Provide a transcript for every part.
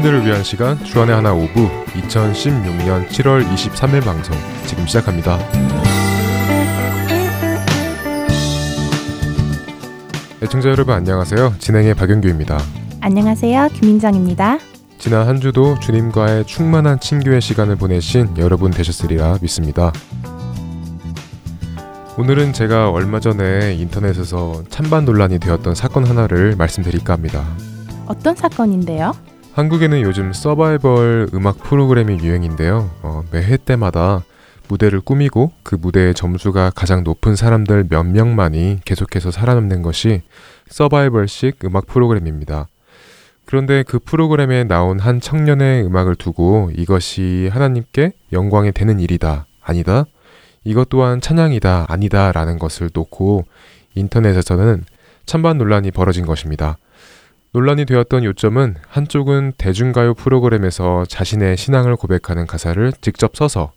청년들을 위한 시간 주안의 하나 오부 2016년 7월 23일 방송 지금 시작합니다. 애청자 여러분 안녕하세요. 진행의 박영규입니다. 안녕하세요. 김민정입니다. 지난 한 주도 주님과의 충만한 친교의 시간을 보내신 여러분 되셨으리라 믿습니다. 오늘은 제가 얼마 전에 인터넷에서 찬반 논란이 되었던 사건 하나를 말씀드릴까 합니다. 어떤 사건인데요? 한국에는 요즘 서바이벌 음악 프로그램이 유행인데요. 어, 매해 때마다 무대를 꾸미고 그 무대의 점수가 가장 높은 사람들 몇 명만이 계속해서 살아남는 것이 서바이벌식 음악 프로그램입니다. 그런데 그 프로그램에 나온 한 청년의 음악을 두고 이것이 하나님께 영광이 되는 일이다, 아니다, 이것 또한 찬양이다, 아니다 라는 것을 놓고 인터넷에서는 찬반 논란이 벌어진 것입니다. 논란이 되었던 요점은 한쪽은 대중가요 프로그램에서 자신의 신앙을 고백하는 가사를 직접 써서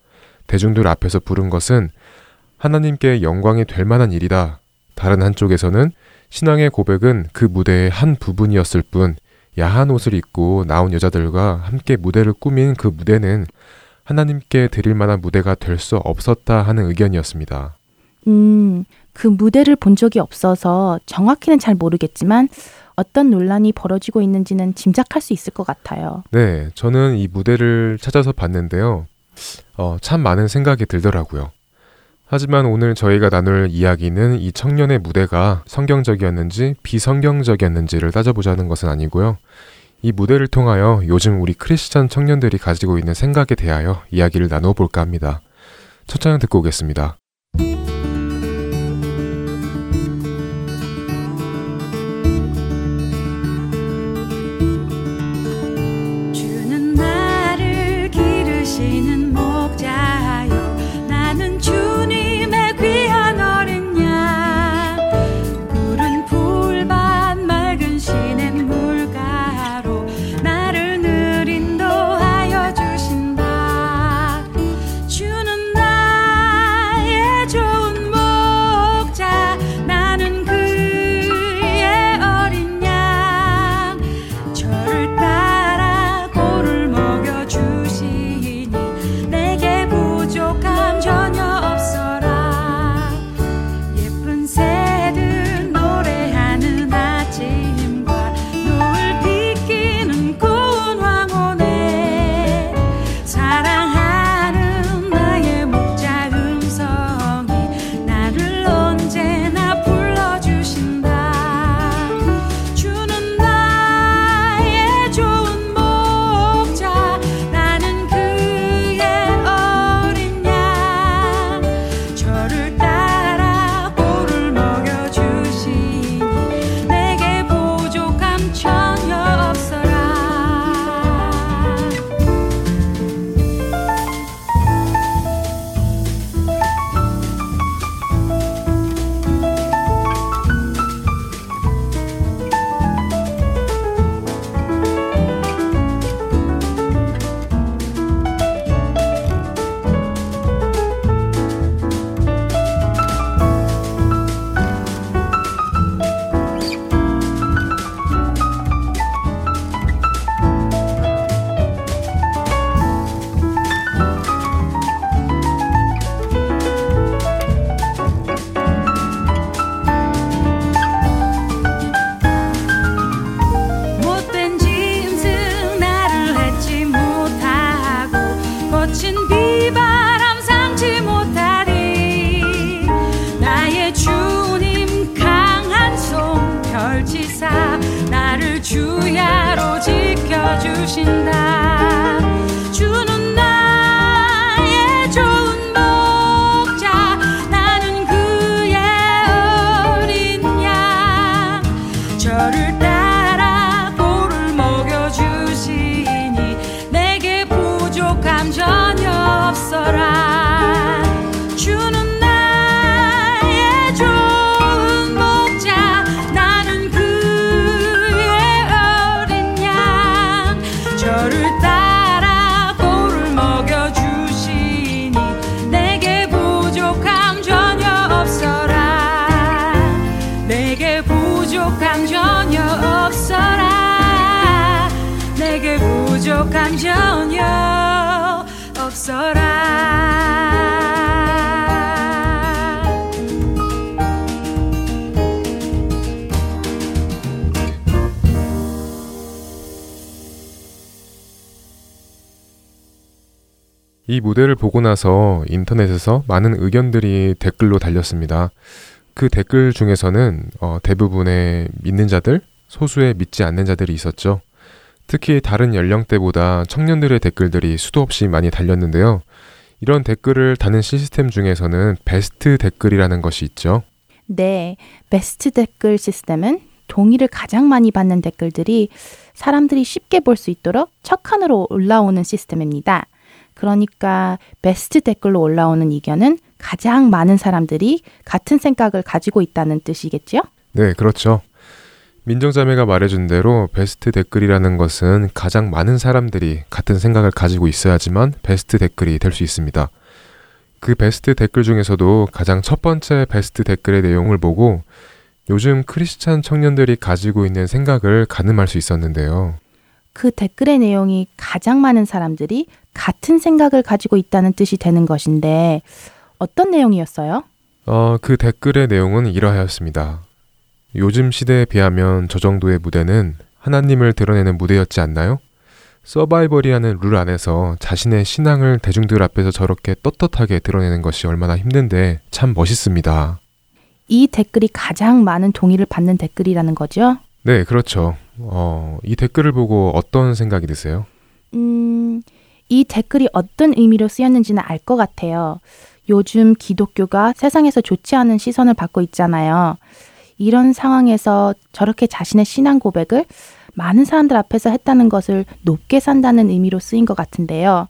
대중들 앞에서 부른 것은 하나님께 영광이 될 만한 일이다. 다른 한쪽에서는 신앙의 고백은 그 무대의 한 부분이었을 뿐 야한 옷을 입고 나온 여자들과 함께 무대를 꾸민 그 무대는 하나님께 드릴 만한 무대가 될 수 없었다 하는 의견이었습니다. 음, 그 무대를 본 적이 없어서 정확히는 잘 모르겠지만 어떤 논란이 벌어지고 있는지는 짐작할 수 있을 것 같아요. 네, 저는 이 무대를 찾아서 봤는데요. 어, 참 많은 생각이 들더라고요. 하지만 오늘 저희가 나눌 이야기는 이 청년의 무대가 성경적이었는지 비성경적이었는지를 따져보자는 것은 아니고요. 이 무대를 통하여 요즘 우리 크리스천 청년들이 가지고 있는 생각에 대하여 이야기를 나눠볼까 합니다. 첫 찬양 듣고 오겠습니다. powdered down. 무대를 보고 나서 인터넷에서 많은 의견들이 댓글로 달렸습니다. 그 댓글 중에서는 어, 대부분의 믿는 자들, 소수의 믿지 않는 자들이 있었죠. 특히 다른 연령대보다 청년들의 댓글들이 수도 없이 많이 달렸는데요. 이런 댓글을 다는 시스템 중에서는 베스트 댓글이라는 것이 있죠. 네, 베스트 댓글 시스템은 동의를 가장 많이 받는 댓글들이 사람들이 쉽게 볼 수 있도록 첫 칸으로 올라오는 시스템입니다. 그러니까 베스트 댓글로 올라오는 의견은 가장 많은 사람들이 같은 생각을 가지고 있다는 뜻이겠죠? 네, 그렇죠. 민정자매가 말해준 대로 베스트 댓글이라는 것은 가장 많은 사람들이 같은 생각을 가지고 있어야지만 베스트 댓글이 될 수 있습니다. 그 베스트 댓글 중에서도 가장 첫 번째 베스트 댓글의 내용을 보고 요즘 크리스찬 청년들이 가지고 있는 생각을 가늠할 수 있었는데요. 그 댓글의 내용이 가장 많은 사람들이 같은 생각을 가지고 있다는 뜻이 되는 것인데 어떤 내용이었어요? 어, 그 댓글의 내용은 이러하였습니다. 요즘 시대에 비하면 저 정도의 무대는 하나님을 드러내는 무대였지 않나요? 서바이벌이라는 룰 안에서 자신의 신앙을 대중들 앞에서 저렇게 떳떳하게 드러내는 것이 얼마나 힘든데 참 멋있습니다. 이 댓글이 가장 많은 동의를 받는 댓글이라는 거죠? 네, 그렇죠. 어, 이 댓글을 보고 어떤 생각이 드세요? 음, 이 댓글이 어떤 의미로 쓰였는지는 알 것 같아요. 요즘 기독교가 세상에서 좋지 않은 시선을 받고 있잖아요. 이런 상황에서 저렇게 자신의 신앙 고백을 많은 사람들 앞에서 했다는 것을 높게 산다는 의미로 쓰인 것 같은데요.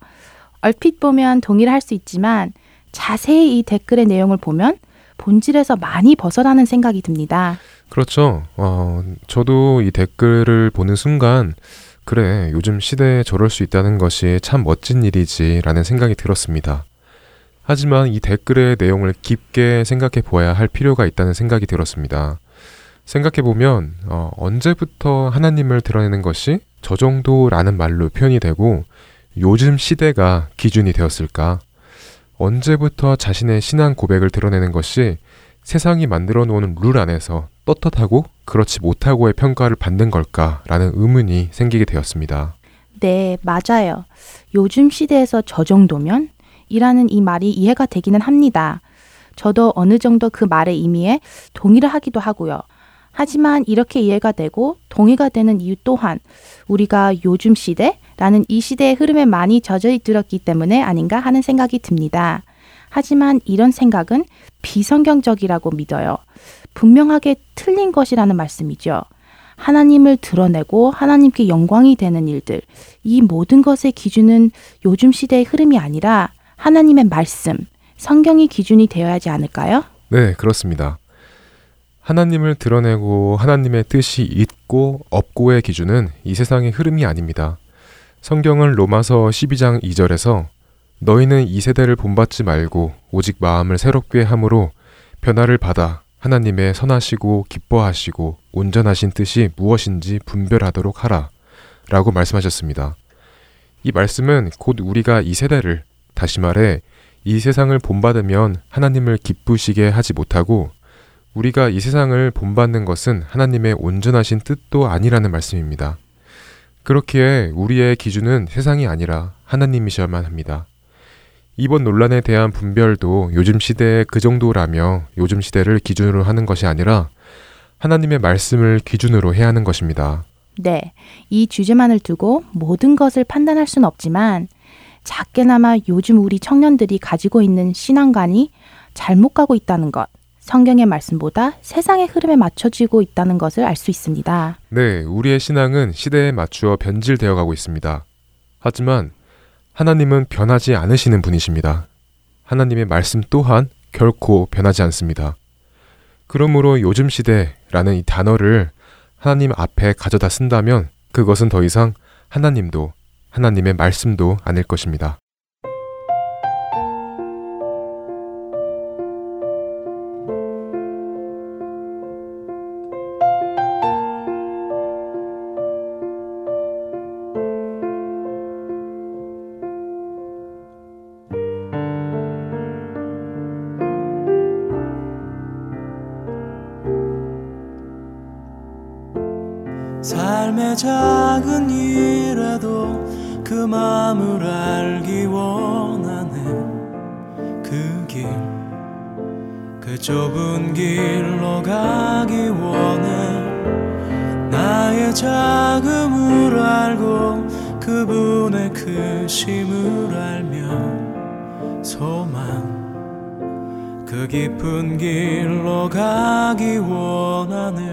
얼핏 보면 동의를 할 수 있지만 자세히 이 댓글의 내용을 보면 본질에서 많이 벗어나는 생각이 듭니다. 그렇죠. 어, 저도 이 댓글을 보는 순간 그래, 요즘 시대에 저럴 수 있다는 것이 참 멋진 일이지라는 생각이 들었습니다. 하지만 이 댓글의 내용을 깊게 생각해 보아야 할 필요가 있다는 생각이 들었습니다. 생각해 보면 어, 언제부터 하나님을 드러내는 것이 저 정도라는 말로 표현이 되고 요즘 시대가 기준이 되었을까? 언제부터 자신의 신앙 고백을 드러내는 것이 세상이 만들어 놓은 룰 안에서 떳떳하고 그렇지 못하고의 평가를 받는 걸까라는 의문이 생기게 되었습니다. 네, 맞아요. 요즘 시대에서 저 정도면? 이라는 이 말이 이해가 되기는 합니다. 저도 어느 정도 그 말의 의미에 동의를 하기도 하고요. 하지만 이렇게 이해가 되고 동의가 되는 이유 또한 우리가 요즘 시대라는 이 시대의 흐름에 많이 젖어 있들었기 때문에 아닌가 하는 생각이 듭니다. 하지만 이런 생각은 비성경적이라고 믿어요. 분명하게 틀린 것이라는 말씀이죠. 하나님을 드러내고 하나님께 영광이 되는 일들, 이 모든 것의 기준은 요즘 시대의 흐름이 아니라 하나님의 말씀, 성경이 기준이 되어야 하지 않을까요? 네, 그렇습니다. 하나님을 드러내고 하나님의 뜻이 있고 없고의 기준은 이 세상의 흐름이 아닙니다. 성경은 로마서 12장 2절에서 너희는 이 세대를 본받지 말고 오직 마음을 새롭게 함으로 변화를 받아 하나님의 선하시고 기뻐하시고 온전하신 뜻이 무엇인지 분별하도록 하라. 라고 말씀하셨습니다. 이 말씀은 곧 우리가 이 세대를, 다시 말해, 이 세상을 본받으면 하나님을 기쁘시게 하지 못하고, 우리가 이 세상을 본받는 것은 하나님의 온전하신 뜻도 아니라는 말씀입니다. 그렇기에 우리의 기준은 세상이 아니라 하나님이셔야만 합니다. 이번 논란에 대한 분별도 요즘 시대에 그 정도라며 요즘 시대를 기준으로 하는 것이 아니라 하나님의 말씀을 기준으로 해야 하는 것입니다. 네. 이 주제만을 두고 모든 것을 판단할 수는 없지만 작게나마 요즘 우리 청년들이 가지고 있는 신앙관이 잘못 가고 있다는 것, 성경의 말씀보다 세상의 흐름에 맞춰지고 있다는 것을 알 수 있습니다. 네, 우리의 신앙은 시대에 맞추어 변질되어 가고 있습니다. 하지만 하나님은 변하지 않으시는 분이십니다. 하나님의 말씀 또한 결코 변하지 않습니다. 그러므로 요즘 시대라는 이 단어를 하나님 앞에 가져다 쓴다면 그것은 더 이상 하나님도 하나님의 말씀도 아닐 것입니다. 작은 일에도 그 마음을 알기 원하네 그 길, 그 좁은 길로 가기 원해. 나의 자금을 알고 그분의 크심을 알며 소망 그 깊은 길로 가기 원하네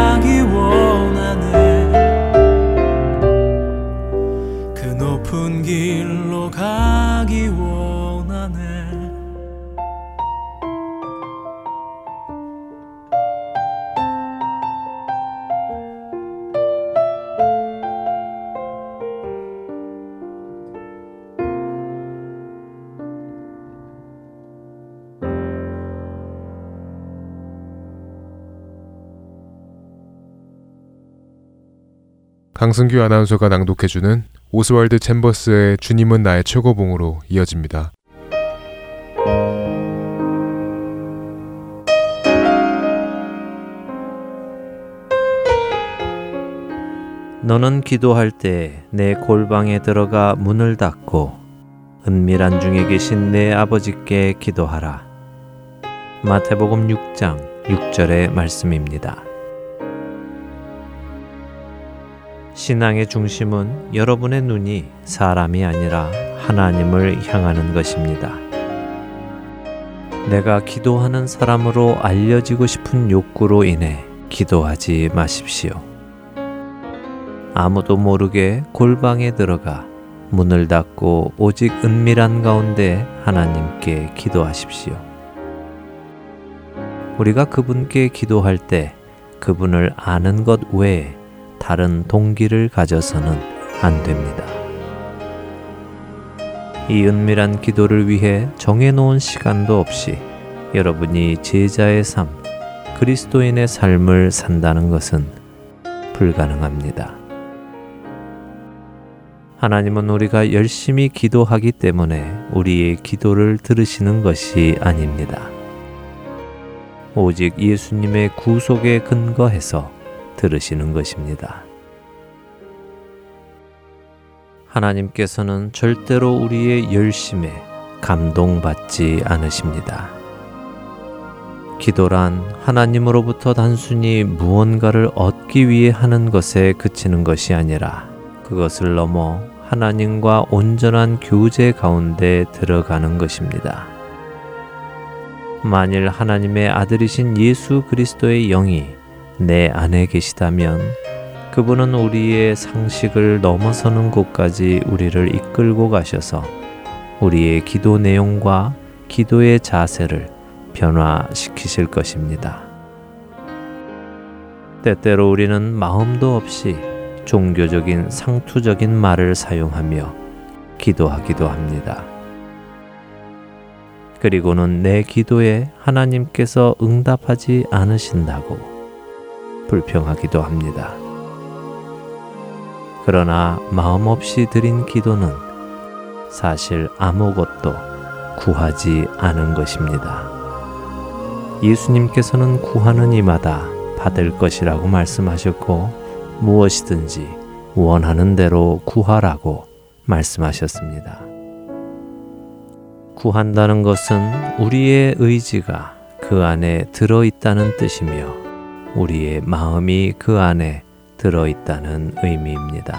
강승규 아나운서가 낭독해주는 오스왈드 챔버스의 주님은 나의 최고봉으로 이어집니다. 너는 기도할 때 내 골방에 들어가 문을 닫고 은밀한 중에 계신 내 아버지께 기도하라. 마태복음 6장 6절의 말씀입니다. 신앙의 중심은 여러분의 눈이 사람이 아니라 하나님을 향하는 것입니다. 내가 기도하는 사람으로 알려지고 싶은 욕구로 인해 기도하지 마십시오. 아무도 모르게 골방에 들어가 문을 닫고 오직 은밀한 가운데 하나님께 기도하십시오. 우리가 그분께 기도할 때 그분을 아는 것 외에 다른 동기를 가져서는 안 됩니다. 이 은밀한 기도를 위해 정해놓은 시간도 없이 여러분이 제자의 삶, 그리스도인의 삶을 산다는 것은 불가능합니다. 하나님은 우리가 열심히 기도하기 때문에 우리의 기도를 들으시는 것이 아닙니다. 오직 예수님의 구속에 근거해서 들으시는 것입니다. 하나님께서는 절대로 우리의 열심에 감동받지 않으십니다. 기도란 하나님으로부터 단순히 무언가를 얻기 위해 하는 것에 그치는 것이 아니라 그것을 넘어 하나님과 온전한 교제 가운데 들어가는 것입니다. 만일 하나님의 아들이신 예수 그리스도의 영이 내 안에 계시다면 그분은 우리의 상식을 넘어서는 곳까지 우리를 이끌고 가셔서 우리의 기도 내용과 기도의 자세를 변화시키실 것입니다. 때때로 우리는 마음도 없이 종교적인 상투적인 말을 사용하며 기도하기도 합니다. 그리고는 내 기도에 하나님께서 응답하지 않으신다고 불평하기도 합니다. 그러나 마음 없이 드린 기도는 사실 아무것도 구하지 않은 것입니다. 예수님께서는 구하는 이마다 받을 것이라고 말씀하셨고 무엇이든지 원하는 대로 구하라고 말씀하셨습니다. 구한다는 것은 우리의 의지가 그 안에 들어있다는 뜻이며 우리의 마음이 그 안에 들어 있다는 의미입니다.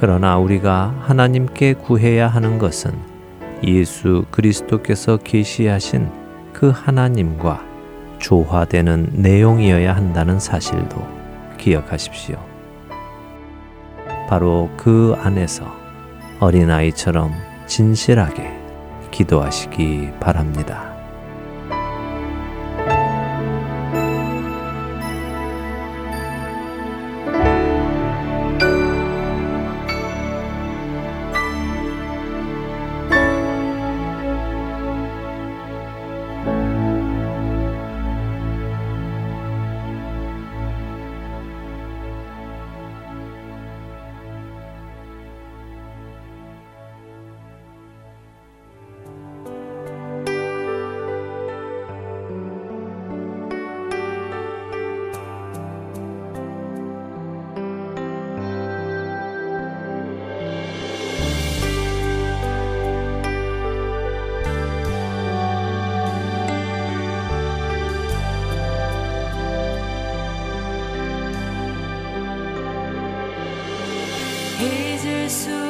그러나 우리가 하나님께 구해야 하는 것은 예수 그리스도께서 계시하신 그 하나님과 조화되는 내용이어야 한다는 사실도 기억하십시오. 바로 그 안에서 어린아이처럼 진실하게 기도하시기 바랍니다. Jesús.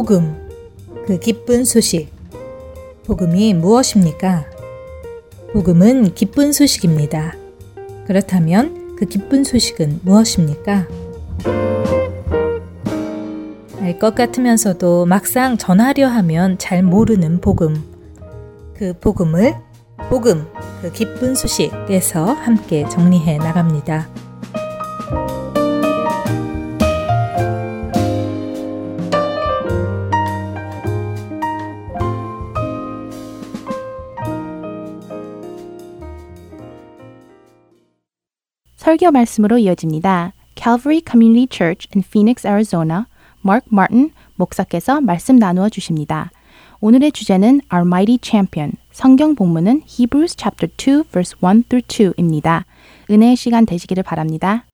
복음, 그 기쁜 소식. 복음이 무엇입니까? 복음은 기쁜 소식입니다. 그렇다면 그 기쁜 소식은 무엇입니까? 알 것 같으면서도 막상 전하려 하면 잘 모르는 복음. 그 복음을 복음, 그 기쁜 소식에서 함께 정리해 나갑니다. 설교 말씀으로 이어집니다. Calvary Community Church in Phoenix, Arizona, Mark Martin 목사께서 말씀 나누어 주십니다. 오늘의 주제는 Our Mighty Champion. 성경 본문은 Hebrews chapter 2 verse 1 through 2입니다. 은혜의 시간 되시기를 바랍니다.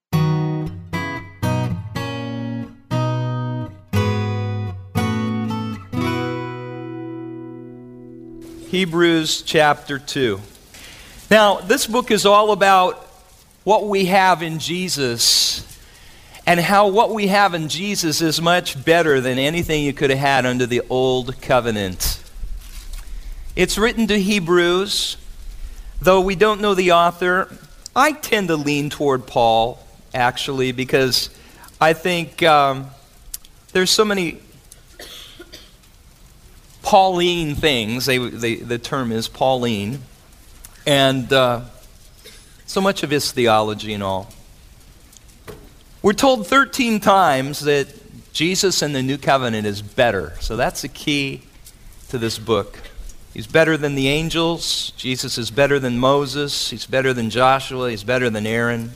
Hebrews chapter 2. Now, this book is all about what we have in Jesus and how what we have in Jesus is much better than anything you could have had under the old covenant. It's written to Hebrews, though we don't know the author. I tend to lean toward Paul, actually, because I think um, there's so many Pauline things. They, they, the term is Pauline. And uh, so much of his theology and all. We're told 13 times that Jesus and the new covenant is better. So that's the key to this book. He's better than the angels. Jesus is better than Moses. He's better than Joshua. He's better than Aaron.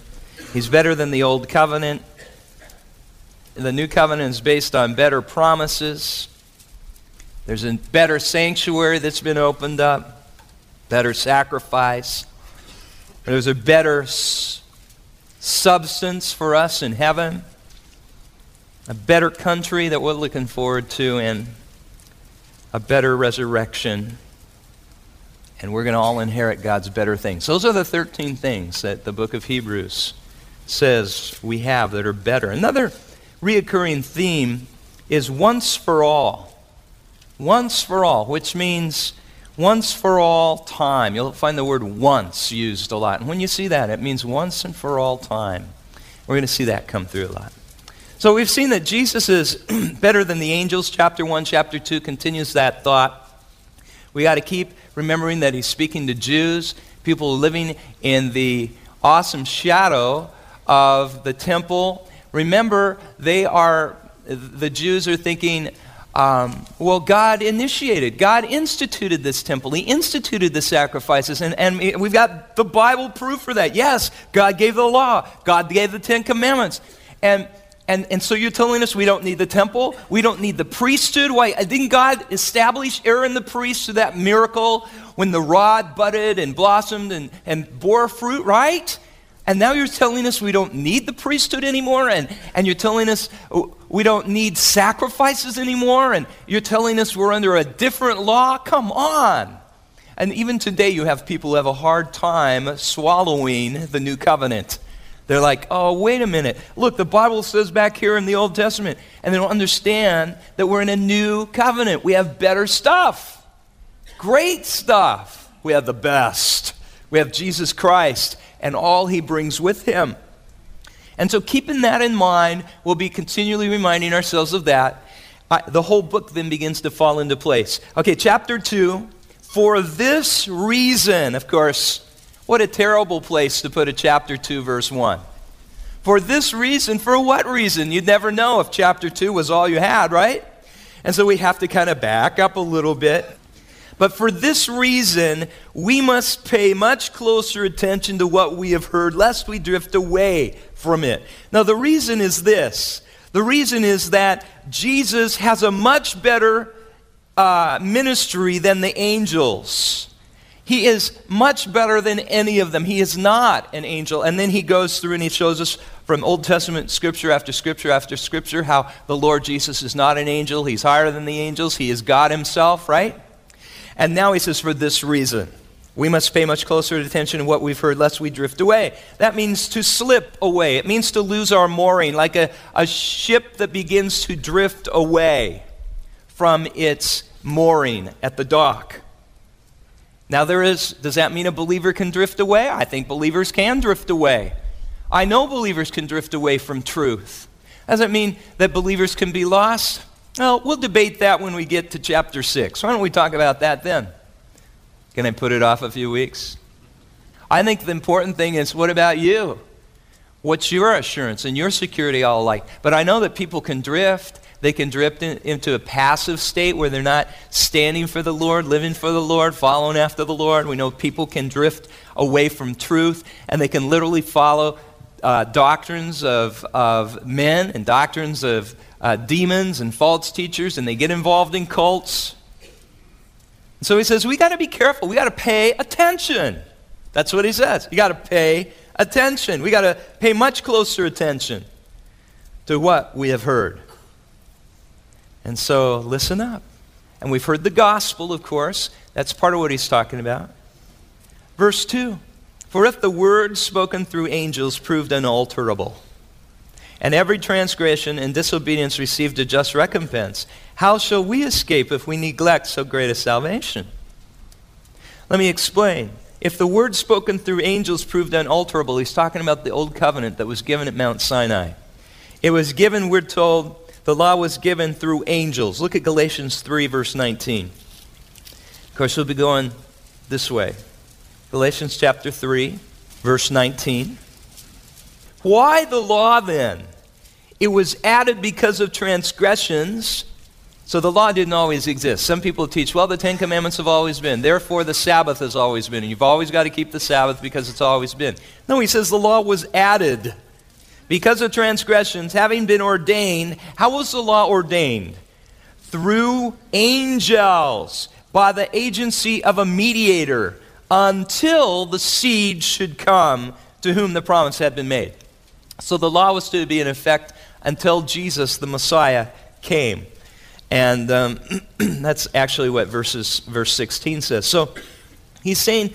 He's better than the old covenant. The new covenant is based on better promises. There's a better sanctuary that's been opened up, better sacrifice. There's a better substance for us in heaven, a better country that we're looking forward to, and a better resurrection. And we're going to all inherit God's better things. Those are the 13 things that the book of Hebrews says we have that are better. Another reoccurring theme is once for all. Once for all, which means once for all time. You'll find the word once used a lot. And when you see that, it means once and for all time. We're going to see that come through a lot. So we've seen that Jesus is better than the angels. Chapter 1, chapter 2 continues that thought. We got to keep remembering that he's speaking to Jews, people living in the awesome shadow of the temple. Remember, they are, the Jews are thinking, um, well, God initiated, God instituted this temple. He instituted the sacrifices, and, and we've got the Bible proof for that. Yes, God gave the law, God gave the Ten Commandments. And and, and so you're telling us we don't need the temple? We don't need the priesthood? Why? Didn't God establish Aaron the priest through that miracle when the rod budded and blossomed and, and bore fruit, right? And now you're telling us we don't need the priesthood anymore, and, and you're telling us we don't need sacrifices anymore, and you're telling us we're under a different law? Come on. And even today, you have people who have a hard time swallowing the new covenant. They're like, oh, wait a minute. Look, the Bible says back here in the Old Testament, and they don't understand that we're in a new covenant. We have better stuff, great stuff. We have the best. We have Jesus Christ and all he brings with him. And so, keeping that in mind, we'll be continually reminding ourselves of that. The whole book then begins to fall into place. Okay, chapter 2. For this reason, of course, what a terrible place to put a chapter 2, verse 1. For this reason, for what reason? You'd never know if chapter 2 was all you had, right? And so we have to kind of back up a little bit. But for this reason, we must pay much closer attention to what we have heard, lest we drift away from it. Now, the reason is this the reason is that Jesus has a much better uh, ministry than the angels. He is much better than any of them. He is not an angel. And then he goes through and he shows us from Old Testament scripture after scripture after scripture how the Lord Jesus is not an angel. He's higher than the angels. He is God himself, right? And now he says, for this reason, we must pay much closer attention to what we've heard, lest we drift away. That means to slip away. It means to lose our mooring, like a, a ship that begins to drift away from its mooring at the dock. Now, there is, does that mean a believer can drift away? I think believers can drift away. I know believers can drift away from truth. Does that mean that believers can be lost? Well, we'll debate that when we get to chapter 6. Why don't we talk about that then? Can I put it off a few weeks? I think the important thing is what about you? What's your assurance and your security all like? But I know that people can drift they can drift in, into a passive state where they're not standing for the Lord, living for the Lord, following after the Lord. We know people can drift away from truth, and they can literally follow uh, doctrines of, of men and doctrines of uh, demons and false teachers, and they get involved in cults. So he says, we got to be careful. We got to pay attention. That's what he says. You got to pay attention. We got to pay much closer attention to what we have heard. And so listen up. And we've heard the gospel, of course. That's part of what he's talking about. Verse 2 For if the word spoken through angels proved unalterable, and every transgression and disobedience received a just recompense, how shall we escape if we neglect so great a salvation? Let me explain. If the word spoken through angels proved unalterable, he's talking about the old covenant that was given at Mount Sinai. It was given, we're told, the law was given through angels. Look at Galatians 3, verse 19. Of course, we'll be going this way. Galatians chapter 3, verse 19. Why the law then? It was added because of transgressions. So the law didn't always exist. Some people teach, well, the Ten Commandments have always been. Therefore, the Sabbath has always been. And you've always got to keep the Sabbath because it's always been. No, he says the law was added because of transgressions, having been ordained, how was the law ordained? Through angels, by the agency of a mediator, until the seed should come to whom the promise had been made. So the law was to be in effect until Jesus, the Messiah, came. And um, that's actually what verses, verse 16 says. So he's saying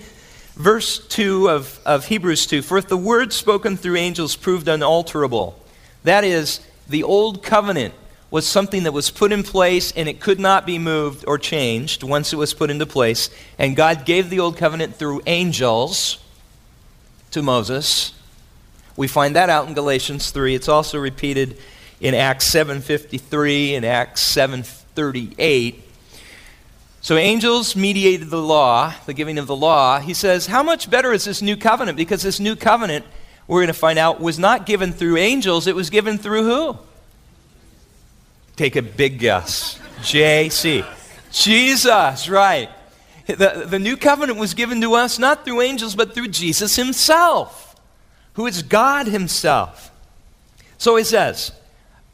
verse 2 of, of Hebrews 2 For if the word spoken through angels proved unalterable, that is, the old covenant was something that was put in place and it could not be moved or changed once it was put into place. And God gave the old covenant through angels to Moses. We find that out in Galatians 3. It's also repeated in Acts 7:53 and Acts 7:38. So angels mediated the law, the giving of the law. He says, How much better is this new covenant? Because this new covenant, we're going to find out, was not given through angels, it was given through who? Take a big guess. JC. Jesus, right. The, the new covenant was given to us not through angels, but through Jesus himself, who is God himself. So he says,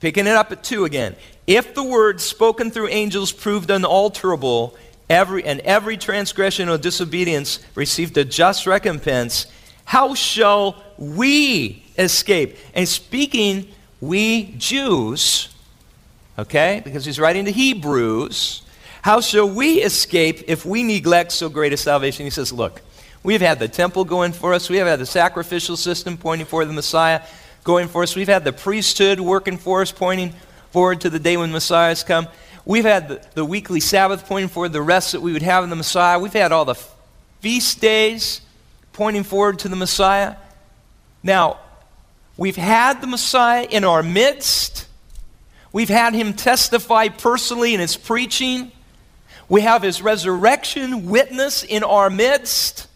picking it up at 2 again. If the words spoken through angels proved unalterable, every, and every transgression or disobedience received a just recompense, how shall we escape? And speaking, we Jews, okay, because he's writing to Hebrews, how shall we escape if we neglect so great a salvation? He says, look, we've had the temple going for us, we have had the sacrificial system pointing for the Messiah going for us, we've had the priesthood working for us, pointing forward to the day when Messiah's come. We've had the, the weekly Sabbath pointing forward the rest that we would have in the Messiah. We've had all the feast days pointing forward to the Messiah. Now, we've had the Messiah in our midst. We've had him testify personally in his preaching. We have his resurrection witness in our midst.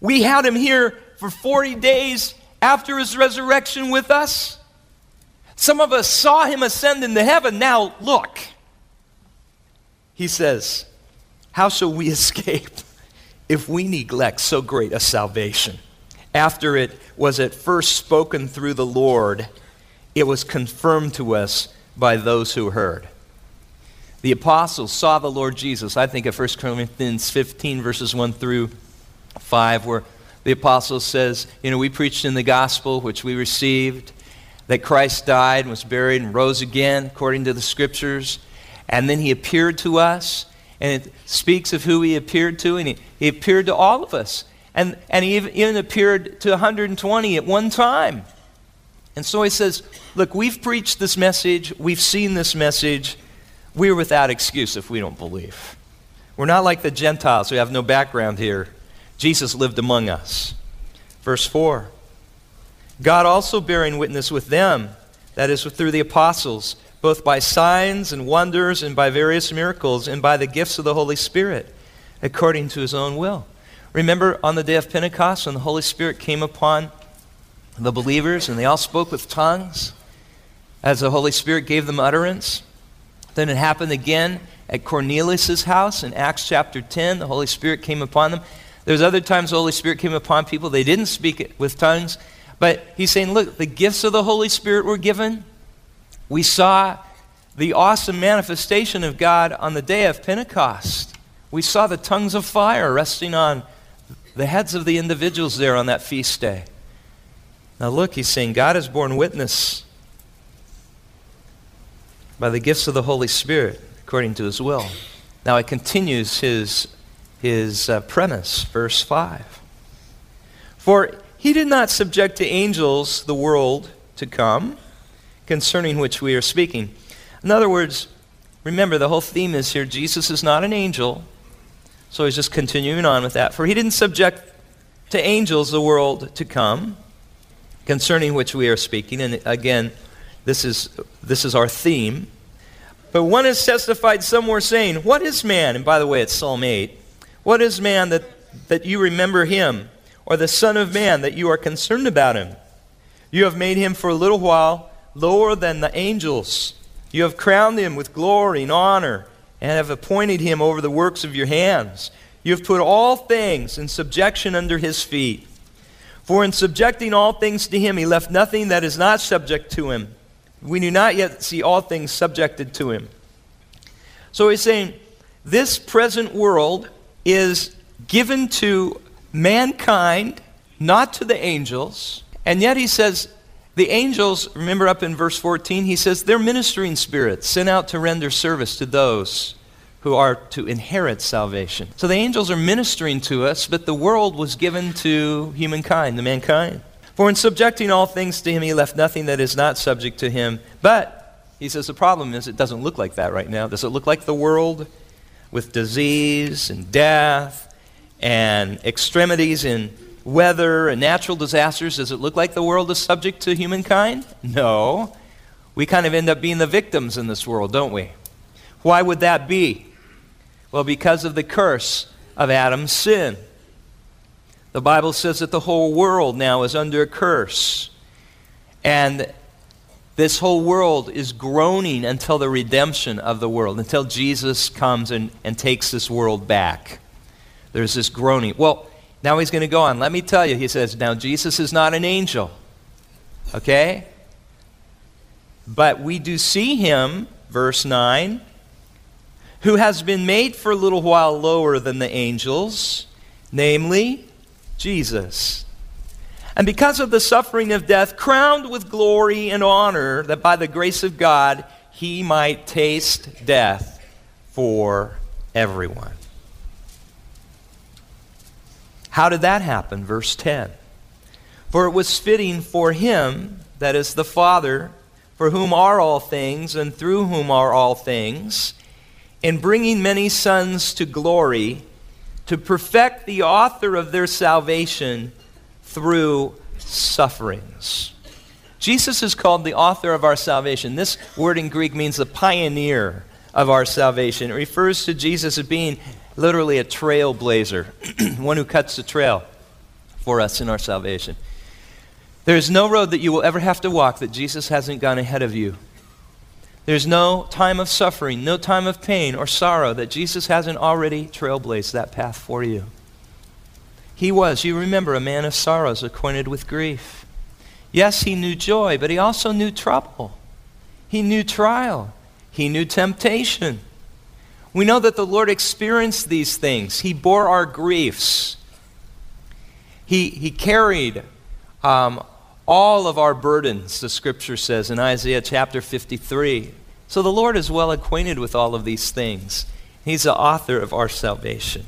We had him here for 40 days after his resurrection with us. Some of us saw him ascend into heaven. Now, look, he says, How shall we escape if we neglect so great a salvation? After it was at first spoken through the Lord, it was confirmed to us by those who heard. The apostles saw the Lord Jesus. I think of 1 Corinthians 15, verses 1 through 5, where the apostle says, You know, we preached in the gospel which we received, that Christ died, and was buried, and rose again according to the scriptures. And then he appeared to us, and it speaks of who he appeared to, and he, he appeared to all of us. And, and he even, appeared to 120 at one time. And so he says, Look, we've preached this message, we've seen this message, we're without excuse if we don't believe. We're not like the Gentiles who have no background here. Jesus lived among us. Verse 4 God also bearing witness with them, that is, through the apostles, both by signs and wonders and by various miracles and by the gifts of the Holy Spirit, according to his own will. Remember on the day of Pentecost when the Holy Spirit came upon the believers and they all spoke with tongues as the Holy Spirit gave them utterance? Then it happened again at Cornelius' house in Acts chapter 10. The Holy Spirit came upon them. There's other times the Holy Spirit came upon people. They didn't speak with tongues. But he's saying, look, the gifts of the Holy Spirit were given. We saw the awesome manifestation of God on the day of Pentecost. We saw the tongues of fire resting on the heads of the individuals there on that feast day. Now, look, he's saying God has borne witness by the gifts of the Holy Spirit according to his will. Now, it continues his, his uh, premise, verse 5. For he did not subject to angels the world to come, concerning which we are speaking. In other words, remember the whole theme is here Jesus is not an angel. So he's just continuing on with that. For he didn't subject to angels the world to come, concerning which we are speaking. And again, this is, this is our theme. But one has testified somewhere saying, What is man? And by the way, it's Psalm 8. What is man that, that you remember him? Or the Son of Man that you are concerned about him? You have made him for a little while lower than the angels. You have crowned him with glory and honor and have appointed him over the works of your hands. You have put all things in subjection under his feet. For in subjecting all things to him, he left nothing that is not subject to him. We do not yet see all things subjected to him. So he's saying this present world is given to mankind, not to the angels. And yet he says, the angels, remember up in verse 14, he says they're ministering spirits sent out to render service to those who are to inherit salvation. So the angels are ministering to us, but the world was given to humankind, the mankind. For in subjecting all things to him, he left nothing that is not subject to him. But, he says, the problem is it doesn't look like that right now. Does it look like the world with disease and death and extremities in weather and natural disasters? Does it look like the world is subject to humankind? No. We kind of end up being the victims in this world, don't we? Why would that be? Well, because of the curse of Adam's sin. The Bible says that the whole world now is under a curse. And this whole world is groaning until the redemption of the world, until Jesus comes and, and takes this world back. There's this groaning. Well, now he's going to go on. Let me tell you, he says, now Jesus is not an angel. Okay? But we do see him, verse 9, who has been made for a little while lower than the angels, namely Jesus. And because of the suffering of death, crowned with glory and honor, that by the grace of God he might taste death for everyone. How did that happen? Verse 10. For it was fitting for him, that is the Father, for whom are all things and through whom are all things, in bringing many sons to glory, to perfect the author of their salvation through sufferings. Jesus is called the author of our salvation. This word in Greek means the pioneer of our salvation. It refers to Jesus as being literally a trailblazer, one who cuts the trail for us in our salvation. There is no road that you will ever have to walk that Jesus hasn't gone ahead of you. There's no time of suffering, no time of pain or sorrow that Jesus hasn't already trailblazed that path for you. He was, you remember, a man of sorrows, acquainted with grief. Yes, he knew joy, but he also knew trouble. He knew trial. He knew temptation. We know that the Lord experienced these things. He bore our griefs. He, he carried um, all of our burdens, the scripture says in Isaiah chapter 53. So the Lord is well acquainted with all of these things. He's the author of our salvation.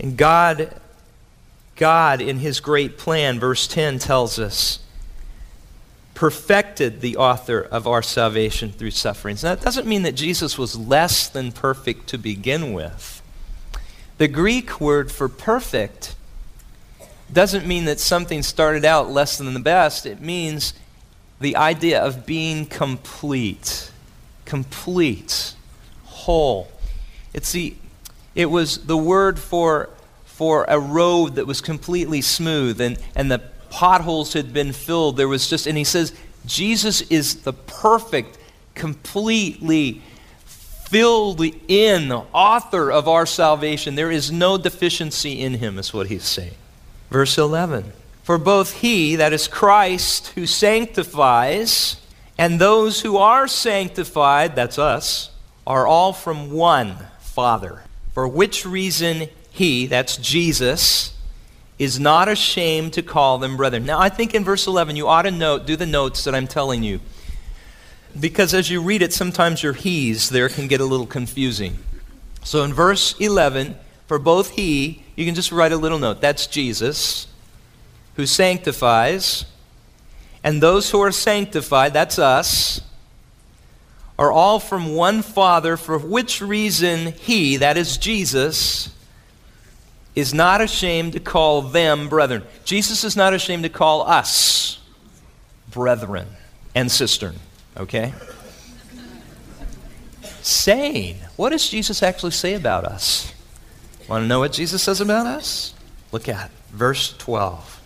And God, God, in his great plan, verse 10 tells us, perfected the author of our salvation through sufferings. Now, that doesn't mean that Jesus was less than perfect to begin with. The Greek word for perfect doesn't mean that something started out less than the best. It means the idea of being complete, complete, whole. It's the, it was the word for, for a road that was completely smooth and, and the potholes had been filled. There was just, and he says, Jesus is the perfect, completely filled in author of our salvation. There is no deficiency in him, is what he's saying. Verse 11 For both he, that is Christ, who sanctifies, and those who are sanctified, that's us, are all from one Father. For which reason he, that's Jesus, is not ashamed to call them brethren. Now, I think in verse 11, you ought to note, do the notes that I'm telling you. Because as you read it, sometimes your he's there can get a little confusing. So in verse 11, for both he, you can just write a little note. That's Jesus, who sanctifies. And those who are sanctified, that's us, are all from one Father, for which reason he, that is Jesus, is not ashamed to call them brethren. Jesus is not ashamed to call us brethren and cistern, okay? Saying, what does Jesus actually say about us? Want to know what Jesus says about us? Look at verse 12.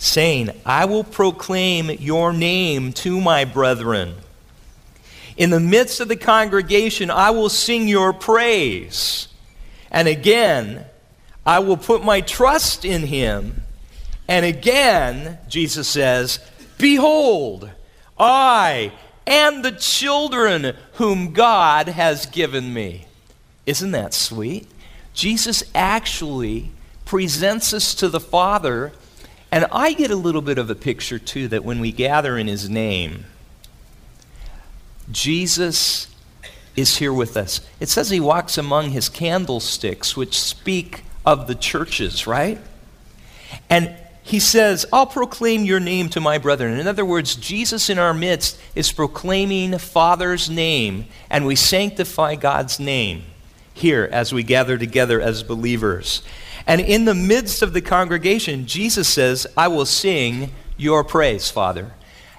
Saying, I will proclaim your name to my brethren. In the midst of the congregation, I will sing your praise. And again, I will put my trust in him. And again, Jesus says, Behold, I and the children whom God has given me. Isn't that sweet? Jesus actually presents us to the Father, and I get a little bit of a picture too that when we gather in His name, Jesus is here with us. It says He walks among His candlesticks, which speak of the churches, right? And he says, I'll proclaim your name to my brethren. In other words, Jesus in our midst is proclaiming Father's name, and we sanctify God's name here as we gather together as believers. And in the midst of the congregation, Jesus says, I will sing your praise, Father.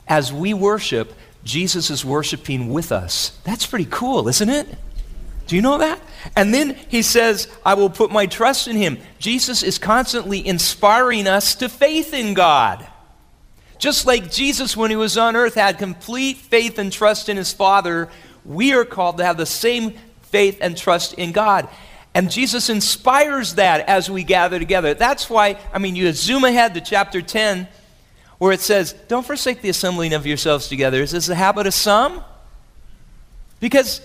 As we worship, Jesus is worshiping with us. That's pretty cool, isn't it? Do you know that? And then he says, I will put my trust in him. Jesus is constantly inspiring us to faith in God. Just like Jesus, when he was on earth, had complete faith and trust in his Father, we are called to have the same faith and trust in God. And Jesus inspires that as we gather together. That's why, I mean, you zoom ahead to chapter 10, where it says, Don't forsake the assembling of yourselves together. Is this a habit of some? Because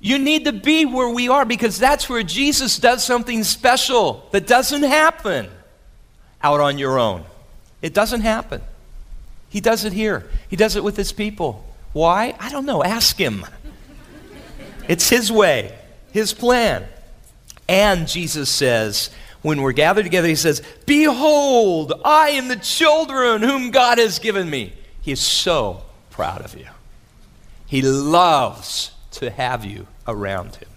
you need to be where we are, because that's where Jesus does something special that doesn't happen out on your own. It doesn't happen. He does it here, He does it with His people. Why? I don't know. Ask Him. It's His way, His plan. And Jesus says, when we're gathered together, He says, Behold, I am the children whom God has given me. He is so proud of you. He loves to have you around Him.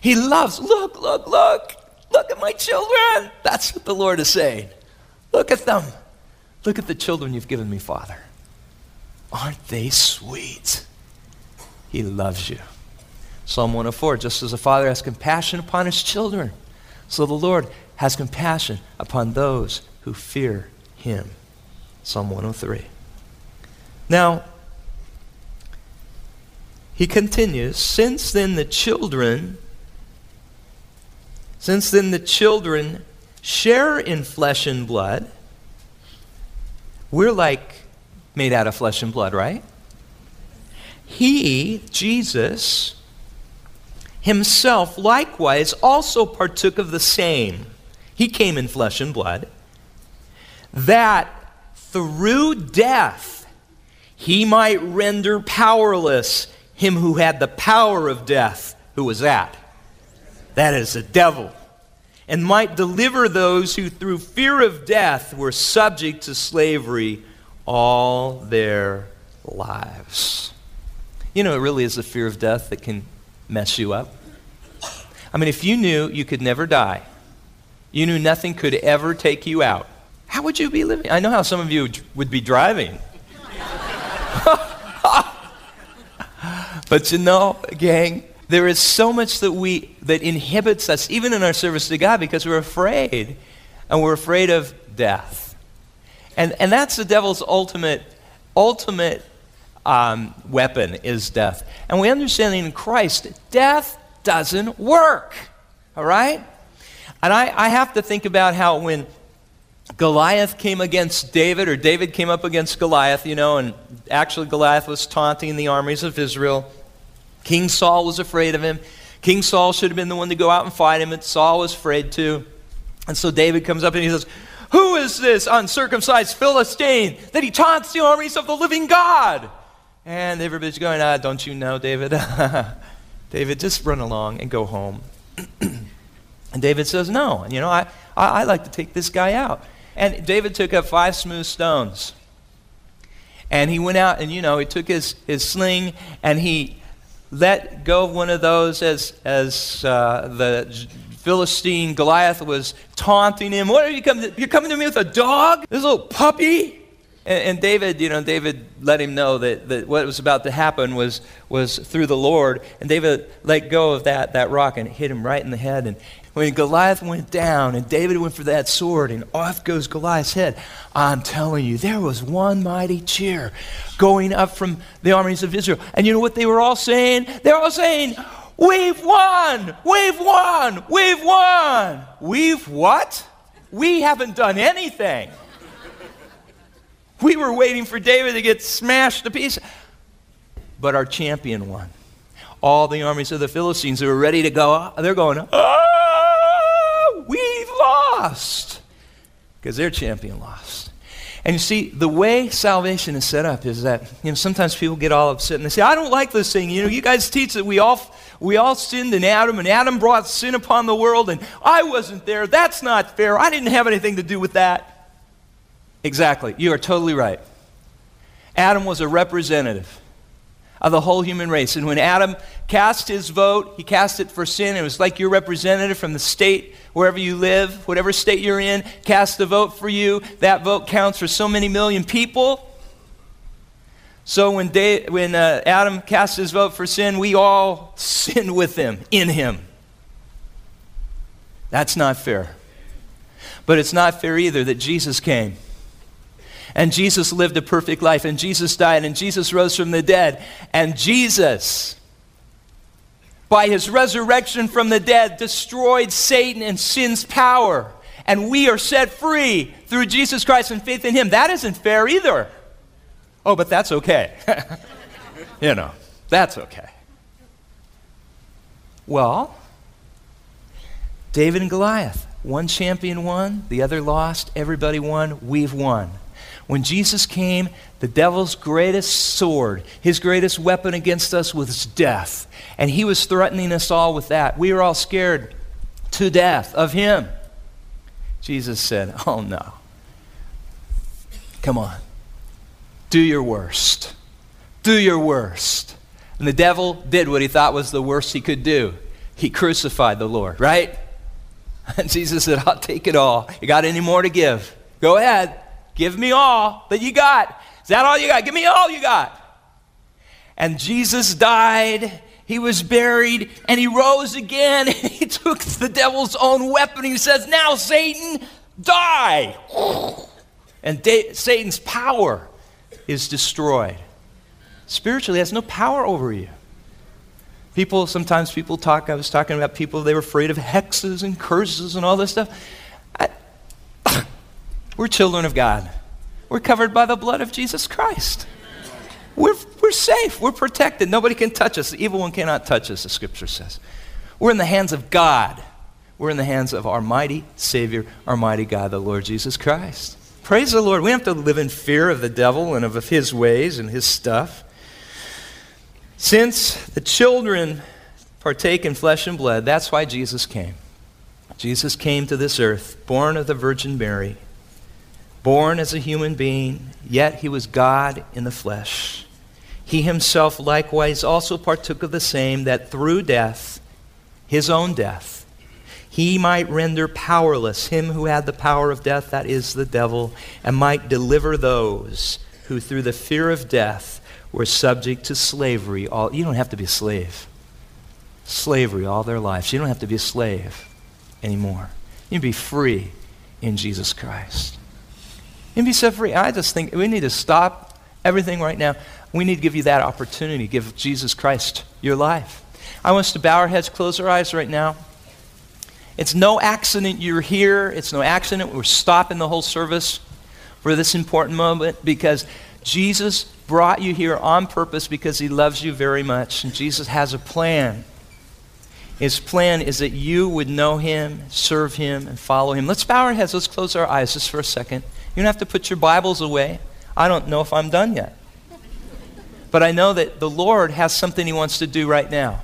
He loves, look, look, look, look at my children. That's what the Lord is saying. Look at them. Look at the children you've given me, Father. Aren't they sweet? He loves you. Psalm 104 just as a father has compassion upon his children, so the Lord has compassion upon those who fear him. Psalm 103. Now, he continues, since then the children, since then the children share in flesh and blood, we're like made out of flesh and blood, right? He, Jesus, himself likewise also partook of the same. He came in flesh and blood, that through death he might render powerless him who had the power of death. Who was that? That is the devil. And might deliver those who through fear of death were subject to slavery all their lives. You know, it really is the fear of death that can mess you up. I mean, if you knew you could never die, you knew nothing could ever take you out, how would you be living? I know how some of you would be driving. but you know, gang, there is so much that we that inhibits us even in our service to God because we're afraid and we're afraid of death. And and that's the devil's ultimate ultimate um, weapon is death. And we understand in Christ, death doesn't work. All right? And I, I have to think about how when Goliath came against David, or David came up against Goliath, you know, and actually Goliath was taunting the armies of Israel. King Saul was afraid of him. King Saul should have been the one to go out and fight him, but Saul was afraid too. And so David comes up and he says, Who is this uncircumcised Philistine that he taunts the armies of the living God? And everybody's going, ah, Don't you know, David? David, just run along and go home. and David says, No. And you know, I, I, I like to take this guy out. And David took up five smooth stones. And he went out and, you know, he took his, his sling and he let go of one of those as, as uh, the Philistine Goliath was taunting him. What are you coming to, You're coming to me with a dog? This little puppy? And, and, David, you know, David let him know that, that what was about to happen was, was through the Lord. And David let go of that, that rock and it hit him right in the head. And when Goliath went down and David went for that sword and off goes Goliath's head, I'm telling you, there was one mighty cheer going up from the armies of Israel. And you know what they were all saying? They're all saying, We've won! We've won! We've won! We've what? We haven't done anything. We were waiting for David to get smashed to pieces. But our champion won. All the armies of the Philistines who were ready to go, they're going, oh, lost. Because their champion lost. And you see, the way salvation is set up is that, you know, sometimes people get all upset and they say, I don't like this thing. You know, you guys teach that we all, we all sinned in Adam and Adam brought sin upon the world and I wasn't there. That's not fair. I didn't have anything to do with that. Exactly. You are totally right. Adam was a representative of the whole human race. And when Adam cast his vote, he cast it for sin. It was like your representative from the state, wherever you live, whatever state you're in, cast the vote for you. That vote counts for so many million people. So when, they, when uh, Adam cast his vote for sin, we all sinned with him, in him. That's not fair. But it's not fair either that Jesus came and Jesus lived a perfect life, and Jesus died, and Jesus rose from the dead. And Jesus, by his resurrection from the dead, destroyed Satan and sin's power. And we are set free through Jesus Christ and faith in him. That isn't fair either. Oh, but that's okay. you know, that's okay. Well, David and Goliath. One champion won, the other lost, everybody won, we've won. When Jesus came, the devil's greatest sword, his greatest weapon against us was death. And he was threatening us all with that. We were all scared to death of him. Jesus said, Oh no. Come on. Do your worst. Do your worst. And the devil did what he thought was the worst he could do. He crucified the Lord, right? And Jesus said, I'll take it all. You got any more to give? Go ahead. Give me all that you got. Is that all you got? Give me all you got. And Jesus died. He was buried and he rose again. He took the devil's own weapon. He says, Now, Satan, die. And da- Satan's power is destroyed. Spiritually, he has no power over you. People, sometimes people talk, I was talking about people, they were afraid of hexes and curses and all this stuff. We're children of God. We're covered by the blood of Jesus Christ. We're, we're safe. We're protected. Nobody can touch us. The evil one cannot touch us, the scripture says. We're in the hands of God. We're in the hands of our mighty Savior, our mighty God, the Lord Jesus Christ. Praise the Lord. We have to live in fear of the devil and of his ways and his stuff. Since the children partake in flesh and blood, that's why Jesus came. Jesus came to this earth, born of the Virgin Mary, born as a human being, yet he was God in the flesh. He himself likewise also partook of the same, that through death, his own death, he might render powerless him who had the power of death, that is the devil, and might deliver those who through the fear of death were subject to slavery. All, you don't have to be a slave. Slavery all their lives. You don't have to be a slave anymore. You can be free in Jesus Christ. Can be set free. I just think we need to stop everything right now. We need to give you that opportunity. Give Jesus Christ your life. I want us to bow our heads, close our eyes right now. It's no accident you're here. It's no accident we're stopping the whole service for this important moment because Jesus brought you here on purpose because he loves you very much. And Jesus has a plan. His plan is that you would know him, serve him, and follow him. Let's bow our heads. Let's close our eyes just for a second. You don't have to put your Bibles away. I don't know if I'm done yet. But I know that the Lord has something he wants to do right now.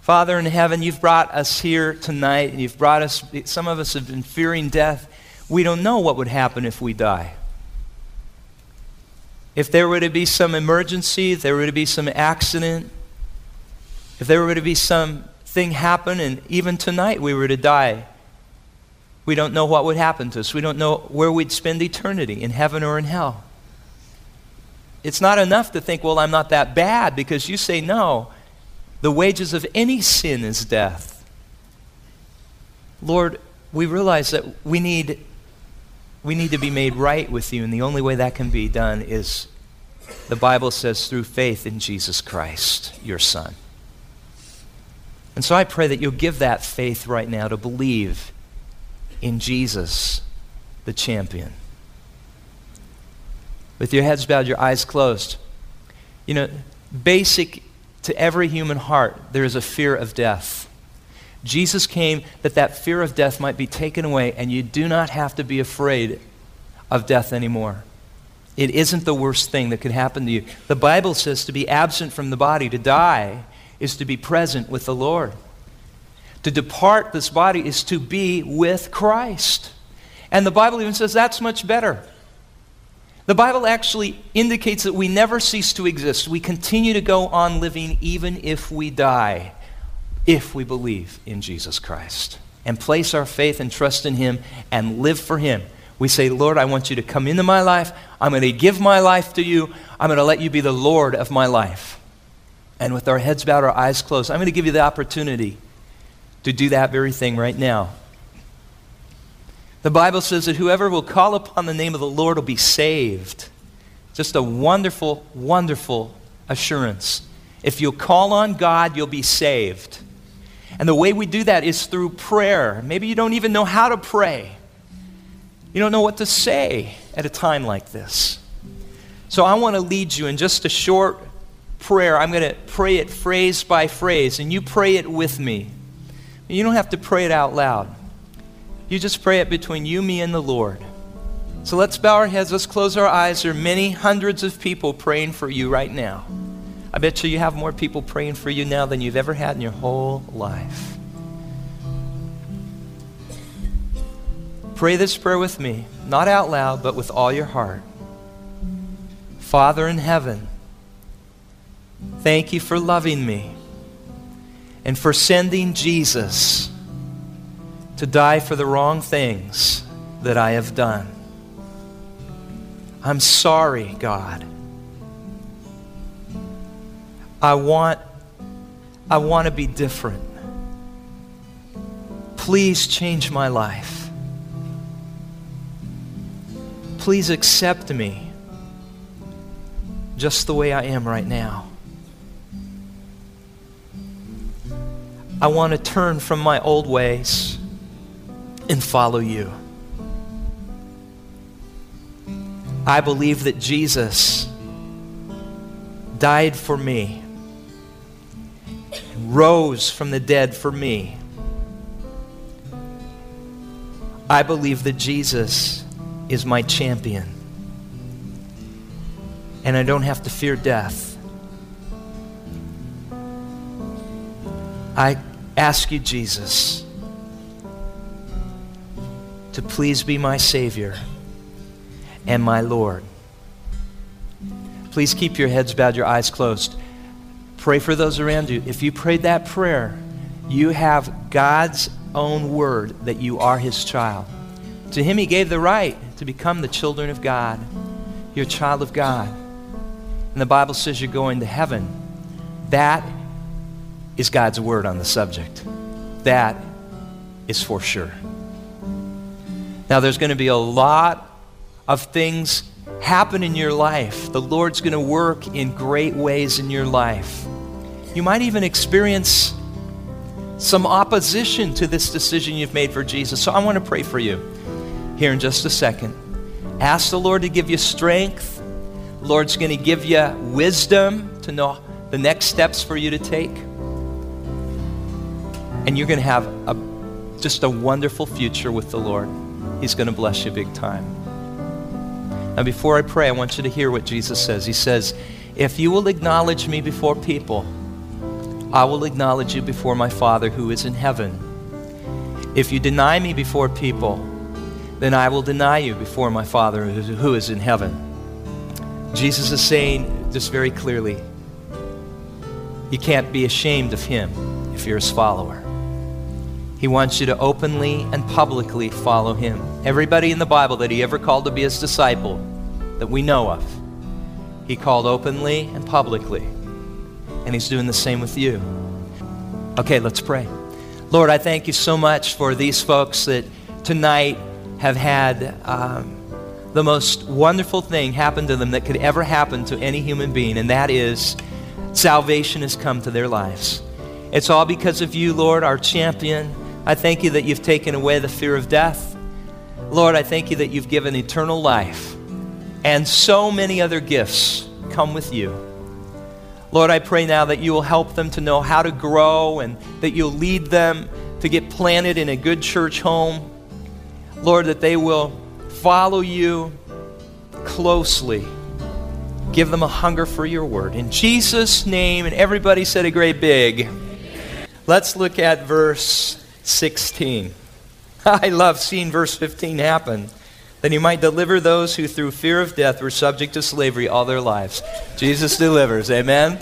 Father in heaven, you've brought us here tonight, and you've brought us, some of us have been fearing death. We don't know what would happen if we die. If there were to be some emergency, if there were to be some accident, if there were to be something happen, and even tonight we were to die, we don't know what would happen to us. We don't know where we'd spend eternity, in heaven or in hell. It's not enough to think, well, I'm not that bad, because you say, no, the wages of any sin is death. Lord, we realize that we need we need to be made right with you, and the only way that can be done is, the Bible says, through faith in Jesus Christ, your Son. And so I pray that you'll give that faith right now to believe in Jesus, the champion. With your heads bowed, your eyes closed. You know, basic to every human heart, there is a fear of death. Jesus came that that fear of death might be taken away, and you do not have to be afraid of death anymore. It isn't the worst thing that could happen to you. The Bible says to be absent from the body, to die, is to be present with the Lord. To depart this body is to be with Christ. And the Bible even says that's much better. The Bible actually indicates that we never cease to exist. We continue to go on living even if we die if we believe in Jesus Christ and place our faith and trust in Him and live for Him. We say, Lord, I want you to come into my life. I'm going to give my life to you. I'm going to let you be the Lord of my life. And with our heads bowed, our eyes closed, I'm going to give you the opportunity to do that very thing right now. The Bible says that whoever will call upon the name of the Lord will be saved. Just a wonderful, wonderful assurance. If you'll call on God, you'll be saved. And the way we do that is through prayer. Maybe you don't even know how to pray. You don't know what to say at a time like this. So I want to lead you in just a short prayer. I'm going to pray it phrase by phrase, and you pray it with me. You don't have to pray it out loud. You just pray it between you, me, and the Lord. So let's bow our heads, let's close our eyes. There are many hundreds of people praying for you right now. I bet you you have more people praying for you now than you've ever had in your whole life. Pray this prayer with me, not out loud, but with all your heart. Father in heaven, thank you for loving me and for sending Jesus to die for the wrong things that I have done. I'm sorry, God. I want, I want to be different. Please change my life. Please accept me just the way I am right now. I want to turn from my old ways and follow you. I believe that Jesus died for me, rose from the dead for me. I believe that Jesus is my champion. And I don't have to fear death. I ask you, Jesus, to please be my Savior and my Lord. Please keep your heads bowed, your eyes closed. Pray for those around you. If you prayed that prayer, you have God's own word that you are His child. To Him, He gave the right to become the children of God. You're a child of God. And the Bible says you're going to heaven. That is God's word on the subject. That is for sure. Now, there's going to be a lot of things happen in your life. The Lord's going to work in great ways in your life. You might even experience some opposition to this decision you've made for Jesus. So I want to pray for you here in just a second. Ask the Lord to give you strength. The Lord's going to give you wisdom to know the next steps for you to take. And you're going to have a, just a wonderful future with the Lord. He's going to bless you big time. Now, before I pray, I want you to hear what Jesus says. He says, If you will acknowledge me before people, I will acknowledge you before my Father who is in heaven. If you deny me before people, then I will deny you before my Father who is in heaven. Jesus is saying this very clearly, you can't be ashamed of him if you're his follower. He wants you to openly and publicly follow him. Everybody in the Bible that he ever called to be his disciple that we know of, he called openly and publicly. And he's doing the same with you. Okay, let's pray. Lord, I thank you so much for these folks that tonight have had um, the most wonderful thing happen to them that could ever happen to any human being, and that is salvation has come to their lives. It's all because of you, Lord, our champion. I thank you that you've taken away the fear of death. Lord, I thank you that you've given eternal life and so many other gifts come with you. Lord, I pray now that you will help them to know how to grow and that you'll lead them to get planted in a good church home. Lord, that they will follow you closely. Give them a hunger for your word. In Jesus' name, and everybody said a great big. Let's look at verse 16. I love seeing verse 15 happen. That he might deliver those who through fear of death were subject to slavery all their lives. Jesus delivers. Amen?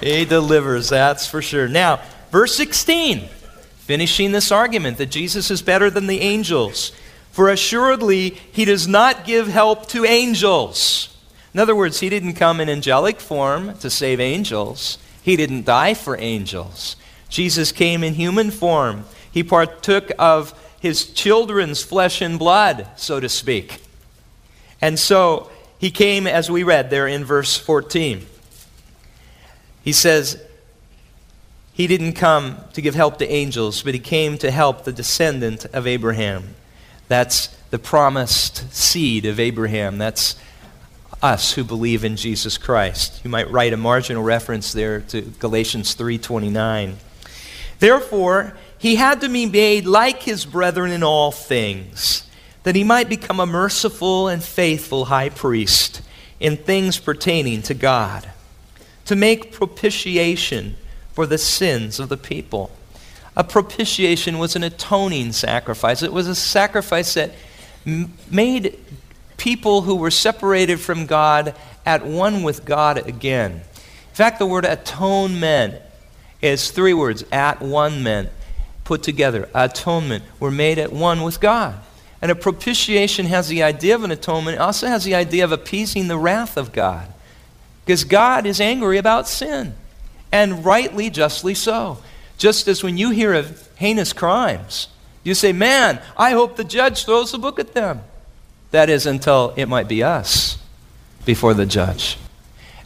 He delivers, that's for sure. Now, verse 16, finishing this argument that Jesus is better than the angels. For assuredly, he does not give help to angels. In other words, he didn't come in angelic form to save angels, he didn't die for angels. Jesus came in human form. He partook of his children's flesh and blood, so to speak. And so he came, as we read there in verse 14. He says, He didn't come to give help to angels, but he came to help the descendant of Abraham. That's the promised seed of Abraham. That's us who believe in Jesus Christ. You might write a marginal reference there to Galatians 3:29. Therefore, he had to be made like his brethren in all things, that he might become a merciful and faithful high priest in things pertaining to God, to make propitiation for the sins of the people. A propitiation was an atoning sacrifice. It was a sacrifice that m- made people who were separated from God at one with God again. In fact, the word atonement is three words at one meant put together. Atonement. We're made at one with God. And a propitiation has the idea of an atonement, it also has the idea of appeasing the wrath of God. Because God is angry about sin, and rightly, justly so. Just as when you hear of heinous crimes, you say, Man, I hope the judge throws a book at them. That is until it might be us before the judge.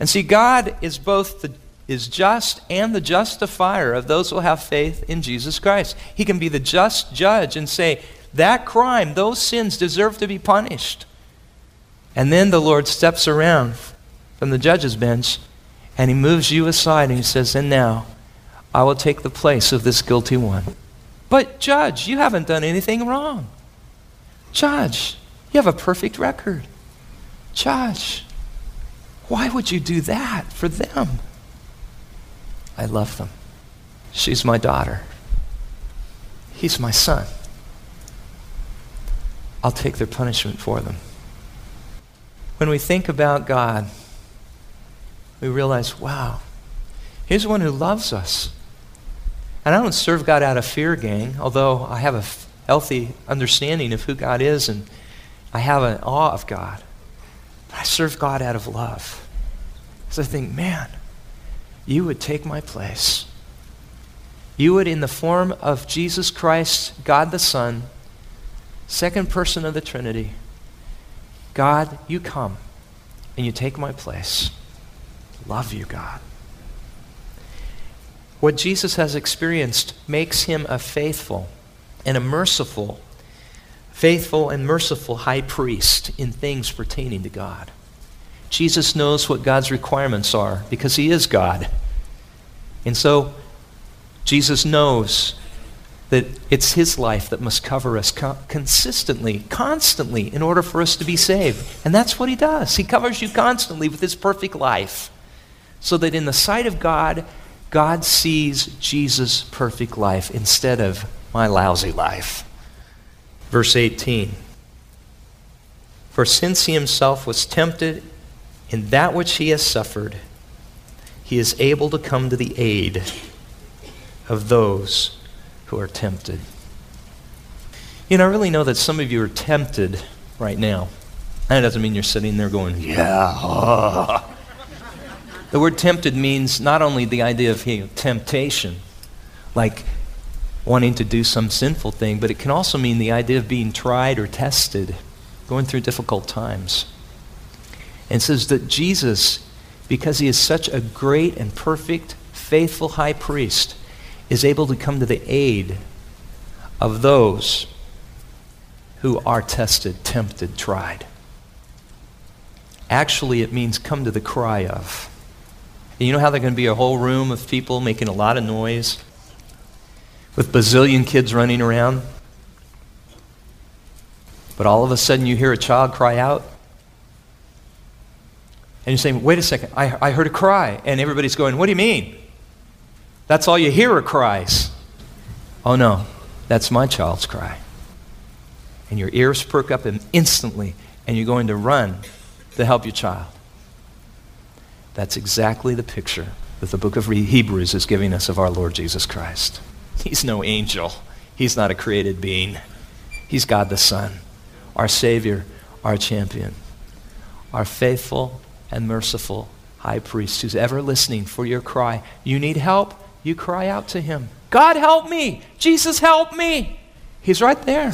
And see, God is both the is just and the justifier of those who have faith in Jesus Christ. He can be the just judge and say, that crime, those sins deserve to be punished. And then the Lord steps around from the judge's bench and he moves you aside and he says, And now I will take the place of this guilty one. But, Judge, you haven't done anything wrong. Judge, you have a perfect record. Judge, why would you do that for them? I love them. She's my daughter. He's my son. I'll take their punishment for them. When we think about God, we realize, wow, here's one who loves us. And I don't serve God out of fear, gang, although I have a f- healthy understanding of who God is and I have an awe of God. But I serve God out of love. Because I think, man, you would take my place. You would, in the form of Jesus Christ, God the Son, second person of the Trinity, God, you come and you take my place. Love you, God. What Jesus has experienced makes him a faithful and a merciful, faithful and merciful high priest in things pertaining to God. Jesus knows what God's requirements are because he is God. And so Jesus knows that it's his life that must cover us co- consistently, constantly, in order for us to be saved. And that's what he does. He covers you constantly with his perfect life so that in the sight of God, God sees Jesus' perfect life instead of my lousy life. Verse 18 For since he himself was tempted in that which he has suffered, he is able to come to the aid of those who are tempted. You know, I really know that some of you are tempted right now. That doesn't mean you're sitting there going, yeah. The word tempted means not only the idea of you know, temptation, like wanting to do some sinful thing, but it can also mean the idea of being tried or tested, going through difficult times. And says that Jesus, because he is such a great and perfect, faithful high priest, is able to come to the aid of those who are tested, tempted, tried. Actually, it means come to the cry of. And you know how there can be a whole room of people making a lot of noise with bazillion kids running around? But all of a sudden you hear a child cry out. And you're saying, wait a second, I, I heard a cry. And everybody's going, what do you mean? That's all you hear are cries. Oh no, that's my child's cry. And your ears perk up and instantly, and you're going to run to help your child. That's exactly the picture that the book of Hebrews is giving us of our Lord Jesus Christ. He's no angel, He's not a created being. He's God the Son, our Savior, our champion, our faithful and merciful high priest who's ever listening for your cry. You need help? You cry out to Him God, help me! Jesus, help me! He's right there.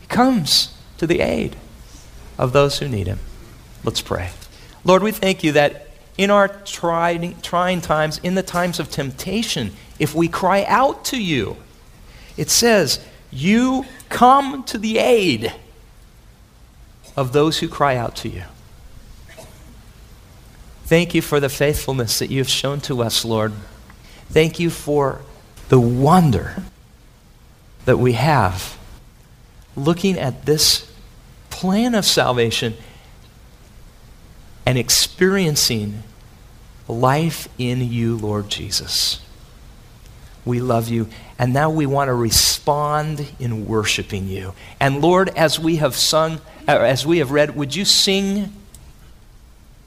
He comes to the aid of those who need Him. Let's pray. Lord, we thank you that in our trying, trying times, in the times of temptation, if we cry out to you, it says, You come to the aid of those who cry out to you. Thank you for the faithfulness that you have shown to us, Lord. Thank you for the wonder that we have looking at this plan of salvation and experiencing life in you, Lord Jesus. We love you. And now we want to respond in worshiping you. And Lord, as we have sung, uh, as we have read, would you sing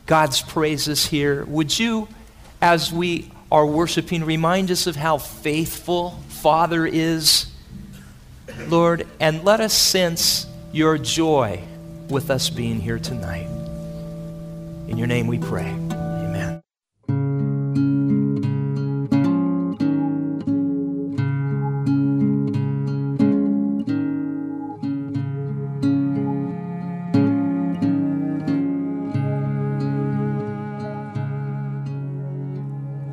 God's praises here? Would you, as we are worshiping, remind us of how faithful Father is? Lord, and let us sense your joy with us being here tonight. In your name we pray.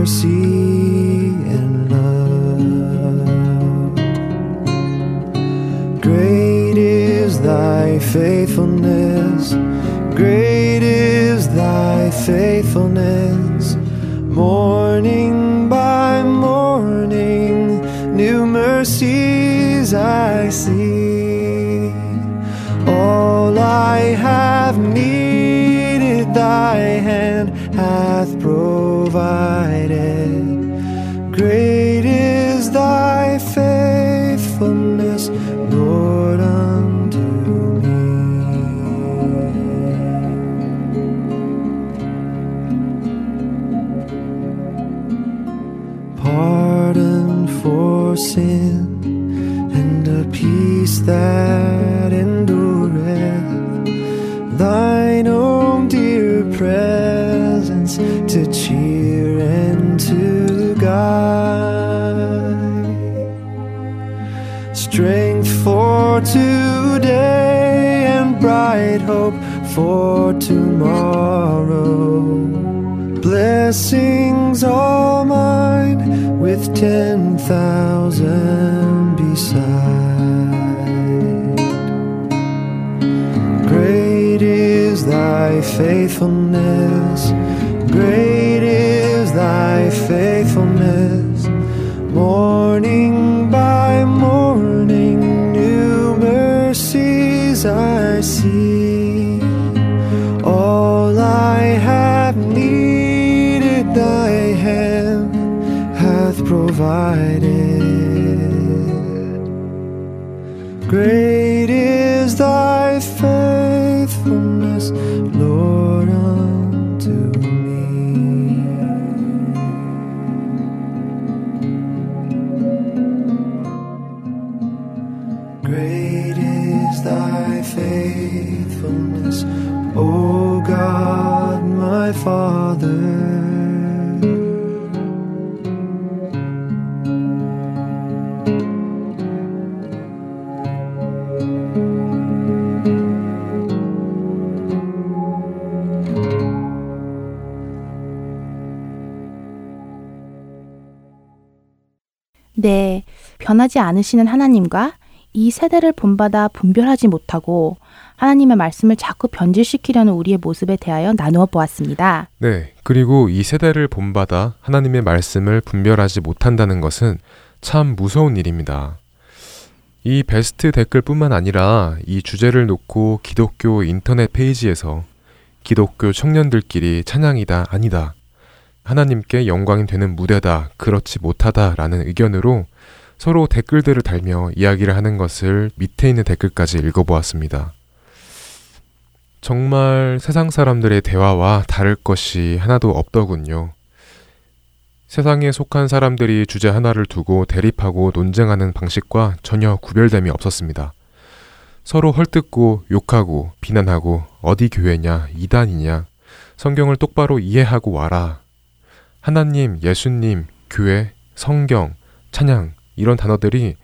Mercy, provided. Today and bright hope for tomorrow. Blessings all mine with ten thousand beside. Great is thy faithfulness, great is thy faithfulness. Morning 변하지 않으시는 하나님과 이 세대를 본받아 분별하지 못하고 하나님의 말씀을 자꾸 변질시키려는 우리의 모습에 대하여 나누어 보았습니다. 네, 그리고 이 세대를 본받아 하나님의 말씀을 분별하지 못한다는 것은 참 무서운 일입니다. 이 베스트 댓글뿐만 아니라 이 주제를 놓고 기독교 인터넷 페이지에서 기독교 청년들끼리 찬양이다 아니다 하나님께 영광이 되는 무대다 그렇지 못하다라는 의견으로 서로 댓글들을 달며 이야기를 하는 것을 밑에 있는 댓글까지 읽어보았습니다. 정말 세상 사람들의 대화와 다를 것이 하나도 없더군요. 세상에 속한 사람들이 주제 하나를 두고 대립하고 논쟁하는 방식과 전혀 구별됨이 없었습니다. 서로 헐뜯고 욕하고 비난하고 어디 교회냐, 이단이냐, 성경을 똑바로 이해하고 와라. 하나님, 예수님, 교회, 성경, 찬양, 이런 단어들이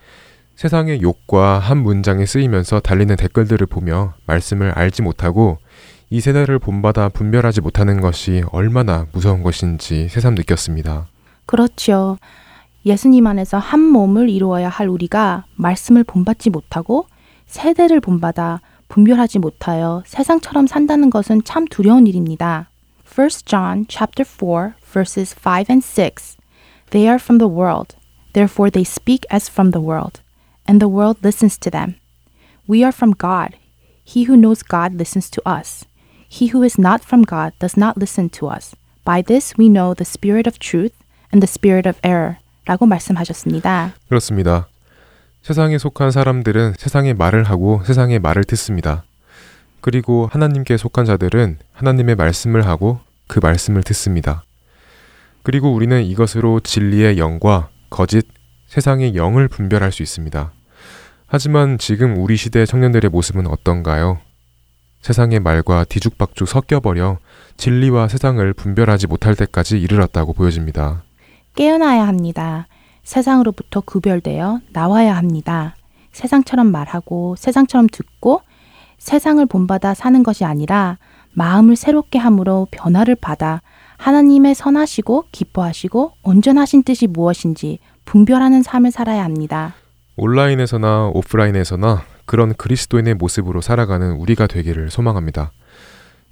세상의 욕과 한 문장에 쓰이면서 달리는 댓글들을 보며 말씀을 알지 못하고 이 세대를 본받아 분별하지 못하는 것이 얼마나 무서운 것인지 새삼 느꼈습니다. 그렇죠. 예수님 안에서 한 몸을 이루어야 할 우리가 말씀을 본받지 못하고 세대를 본받아 분별하지 못하여 세상처럼 산다는 것은 참 두려운 일입니다. 1 John chapter 4 verses 5 and 6 They are from the world, therefore they speak as from the world, and the world listens to them. We are from God. He who knows God listens to us. He who is not from God does not listen to us. By this we know the spirit of truth and the spirit of error. 라고 말씀하셨습니다. 그렇습니다. 세상에 속한 사람들은 세상의 말을 하고 세상의 말을 듣습니다. 그리고 하나님께 속한 자들은 하나님의 말씀을 하고 그 말씀을 듣습니다. 그리고 우리는 이것으로 진리의 영과 거짓, 세상의 영을 분별할 수 있습니다. 하지만 지금 우리 시대 청년들의 모습은 어떤가요? 세상의 말과 뒤죽박죽 섞여버려 진리와 세상을 분별하지 못할 때까지 이르렀다고 보여집니다. 깨어나야 합니다. 세상으로부터 구별되어 나와야 합니다. 세상처럼 말하고 세상처럼 듣고 세상을 본받아 사는 것이 아니라 마음을 새롭게 함으로 변화를 받아 하나님의 선하시고 기뻐하시고 온전하신 뜻이 무엇인지 분별하는 삶을 살아야 합니다. 온라인에서나 오프라인에서나 그런 그리스도인의 모습으로 살아가는 우리가 되기를 소망합니다.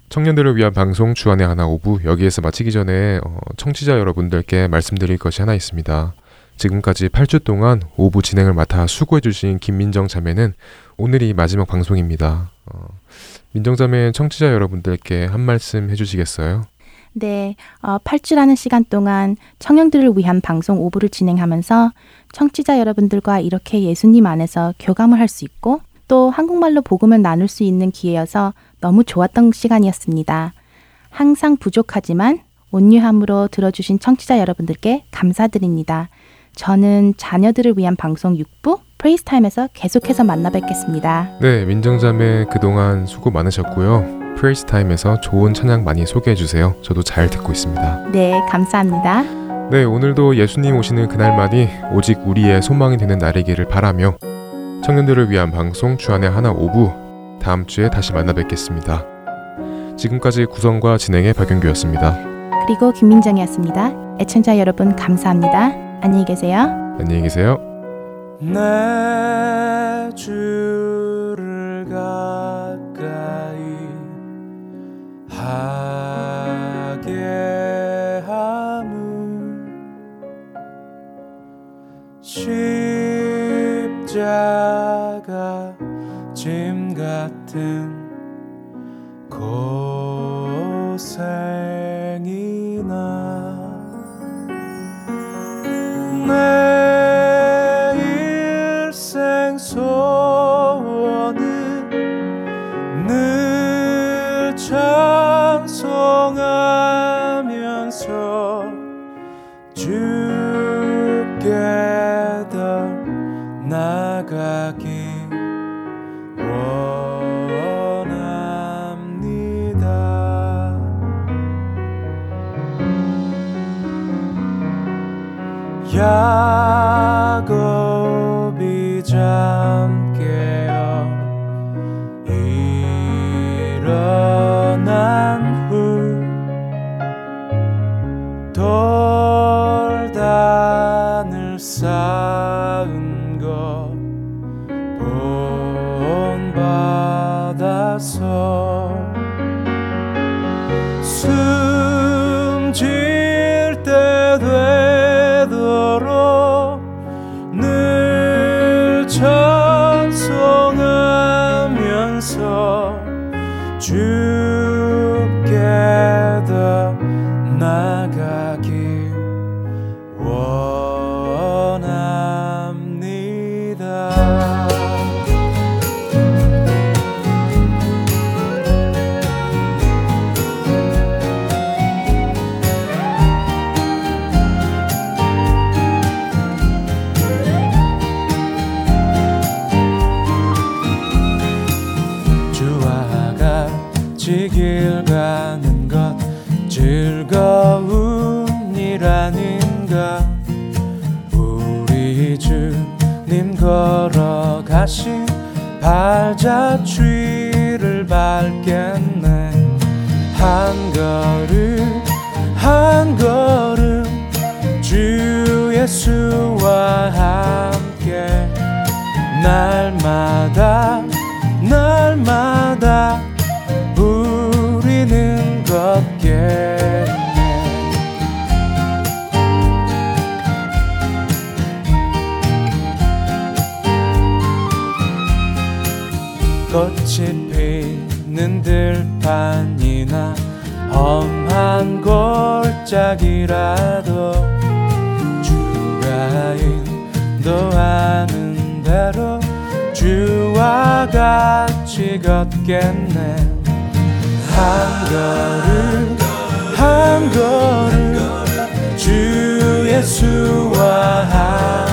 청년들을 위한 방송 주안의 하나 오부 여기에서 마치기 전에 어, 청취자 여러분들께 말씀드릴 것이 하나 있습니다. 지금까지 8주 동안 오부 진행을 맡아 수고해주신 김민정 자매는 오늘이 마지막 방송입니다. 어, 민정 자매 청취자 여러분들께 한 말씀 해주시겠어요? 네, 어, 8주라는 시간 동안 청년들을 위한 방송 오부를 진행하면서 청취자 여러분들과 이렇게 예수님 안에서 교감을 할 수 있고 또 한국말로 복음을 나눌 수 있는 기회여서 너무 좋았던 시간이었습니다. 항상 부족하지만 온유함으로 들어주신 청취자 여러분들께 감사드립니다. 저는 자녀들을 위한 방송 6부 프레이스 타임에서 계속해서 만나 뵙겠습니다. 네, 민정자매 그동안 수고 많으셨고요. 프레이스 타임에서 좋은 찬양 많이 소개해 주세요. 저도 잘 듣고 있습니다. 네, 감사합니다. 네, 오늘도 예수님 오시는 그날만이 오직 우리의 소망이 되는 날이기를 바라며 청년들을 위한 방송 주안의 하나 오부 다음 주에 다시 만나 뵙겠습니다. 지금까지 구성과 진행의 박영규였습니다. 그리고 김민정이었습니다. 애청자 여러분 감사합니다. 안녕히 계세요. 안녕히 계세요. 내 주 하게 함은 십자가 짐 같은 고생이나 내 발자취를 밟겠 간판이나 험한 골짜기라도 주가 인도하는 대로 주와 같이 걷겠네. 한 걸음 한 걸음 주 예수와 함께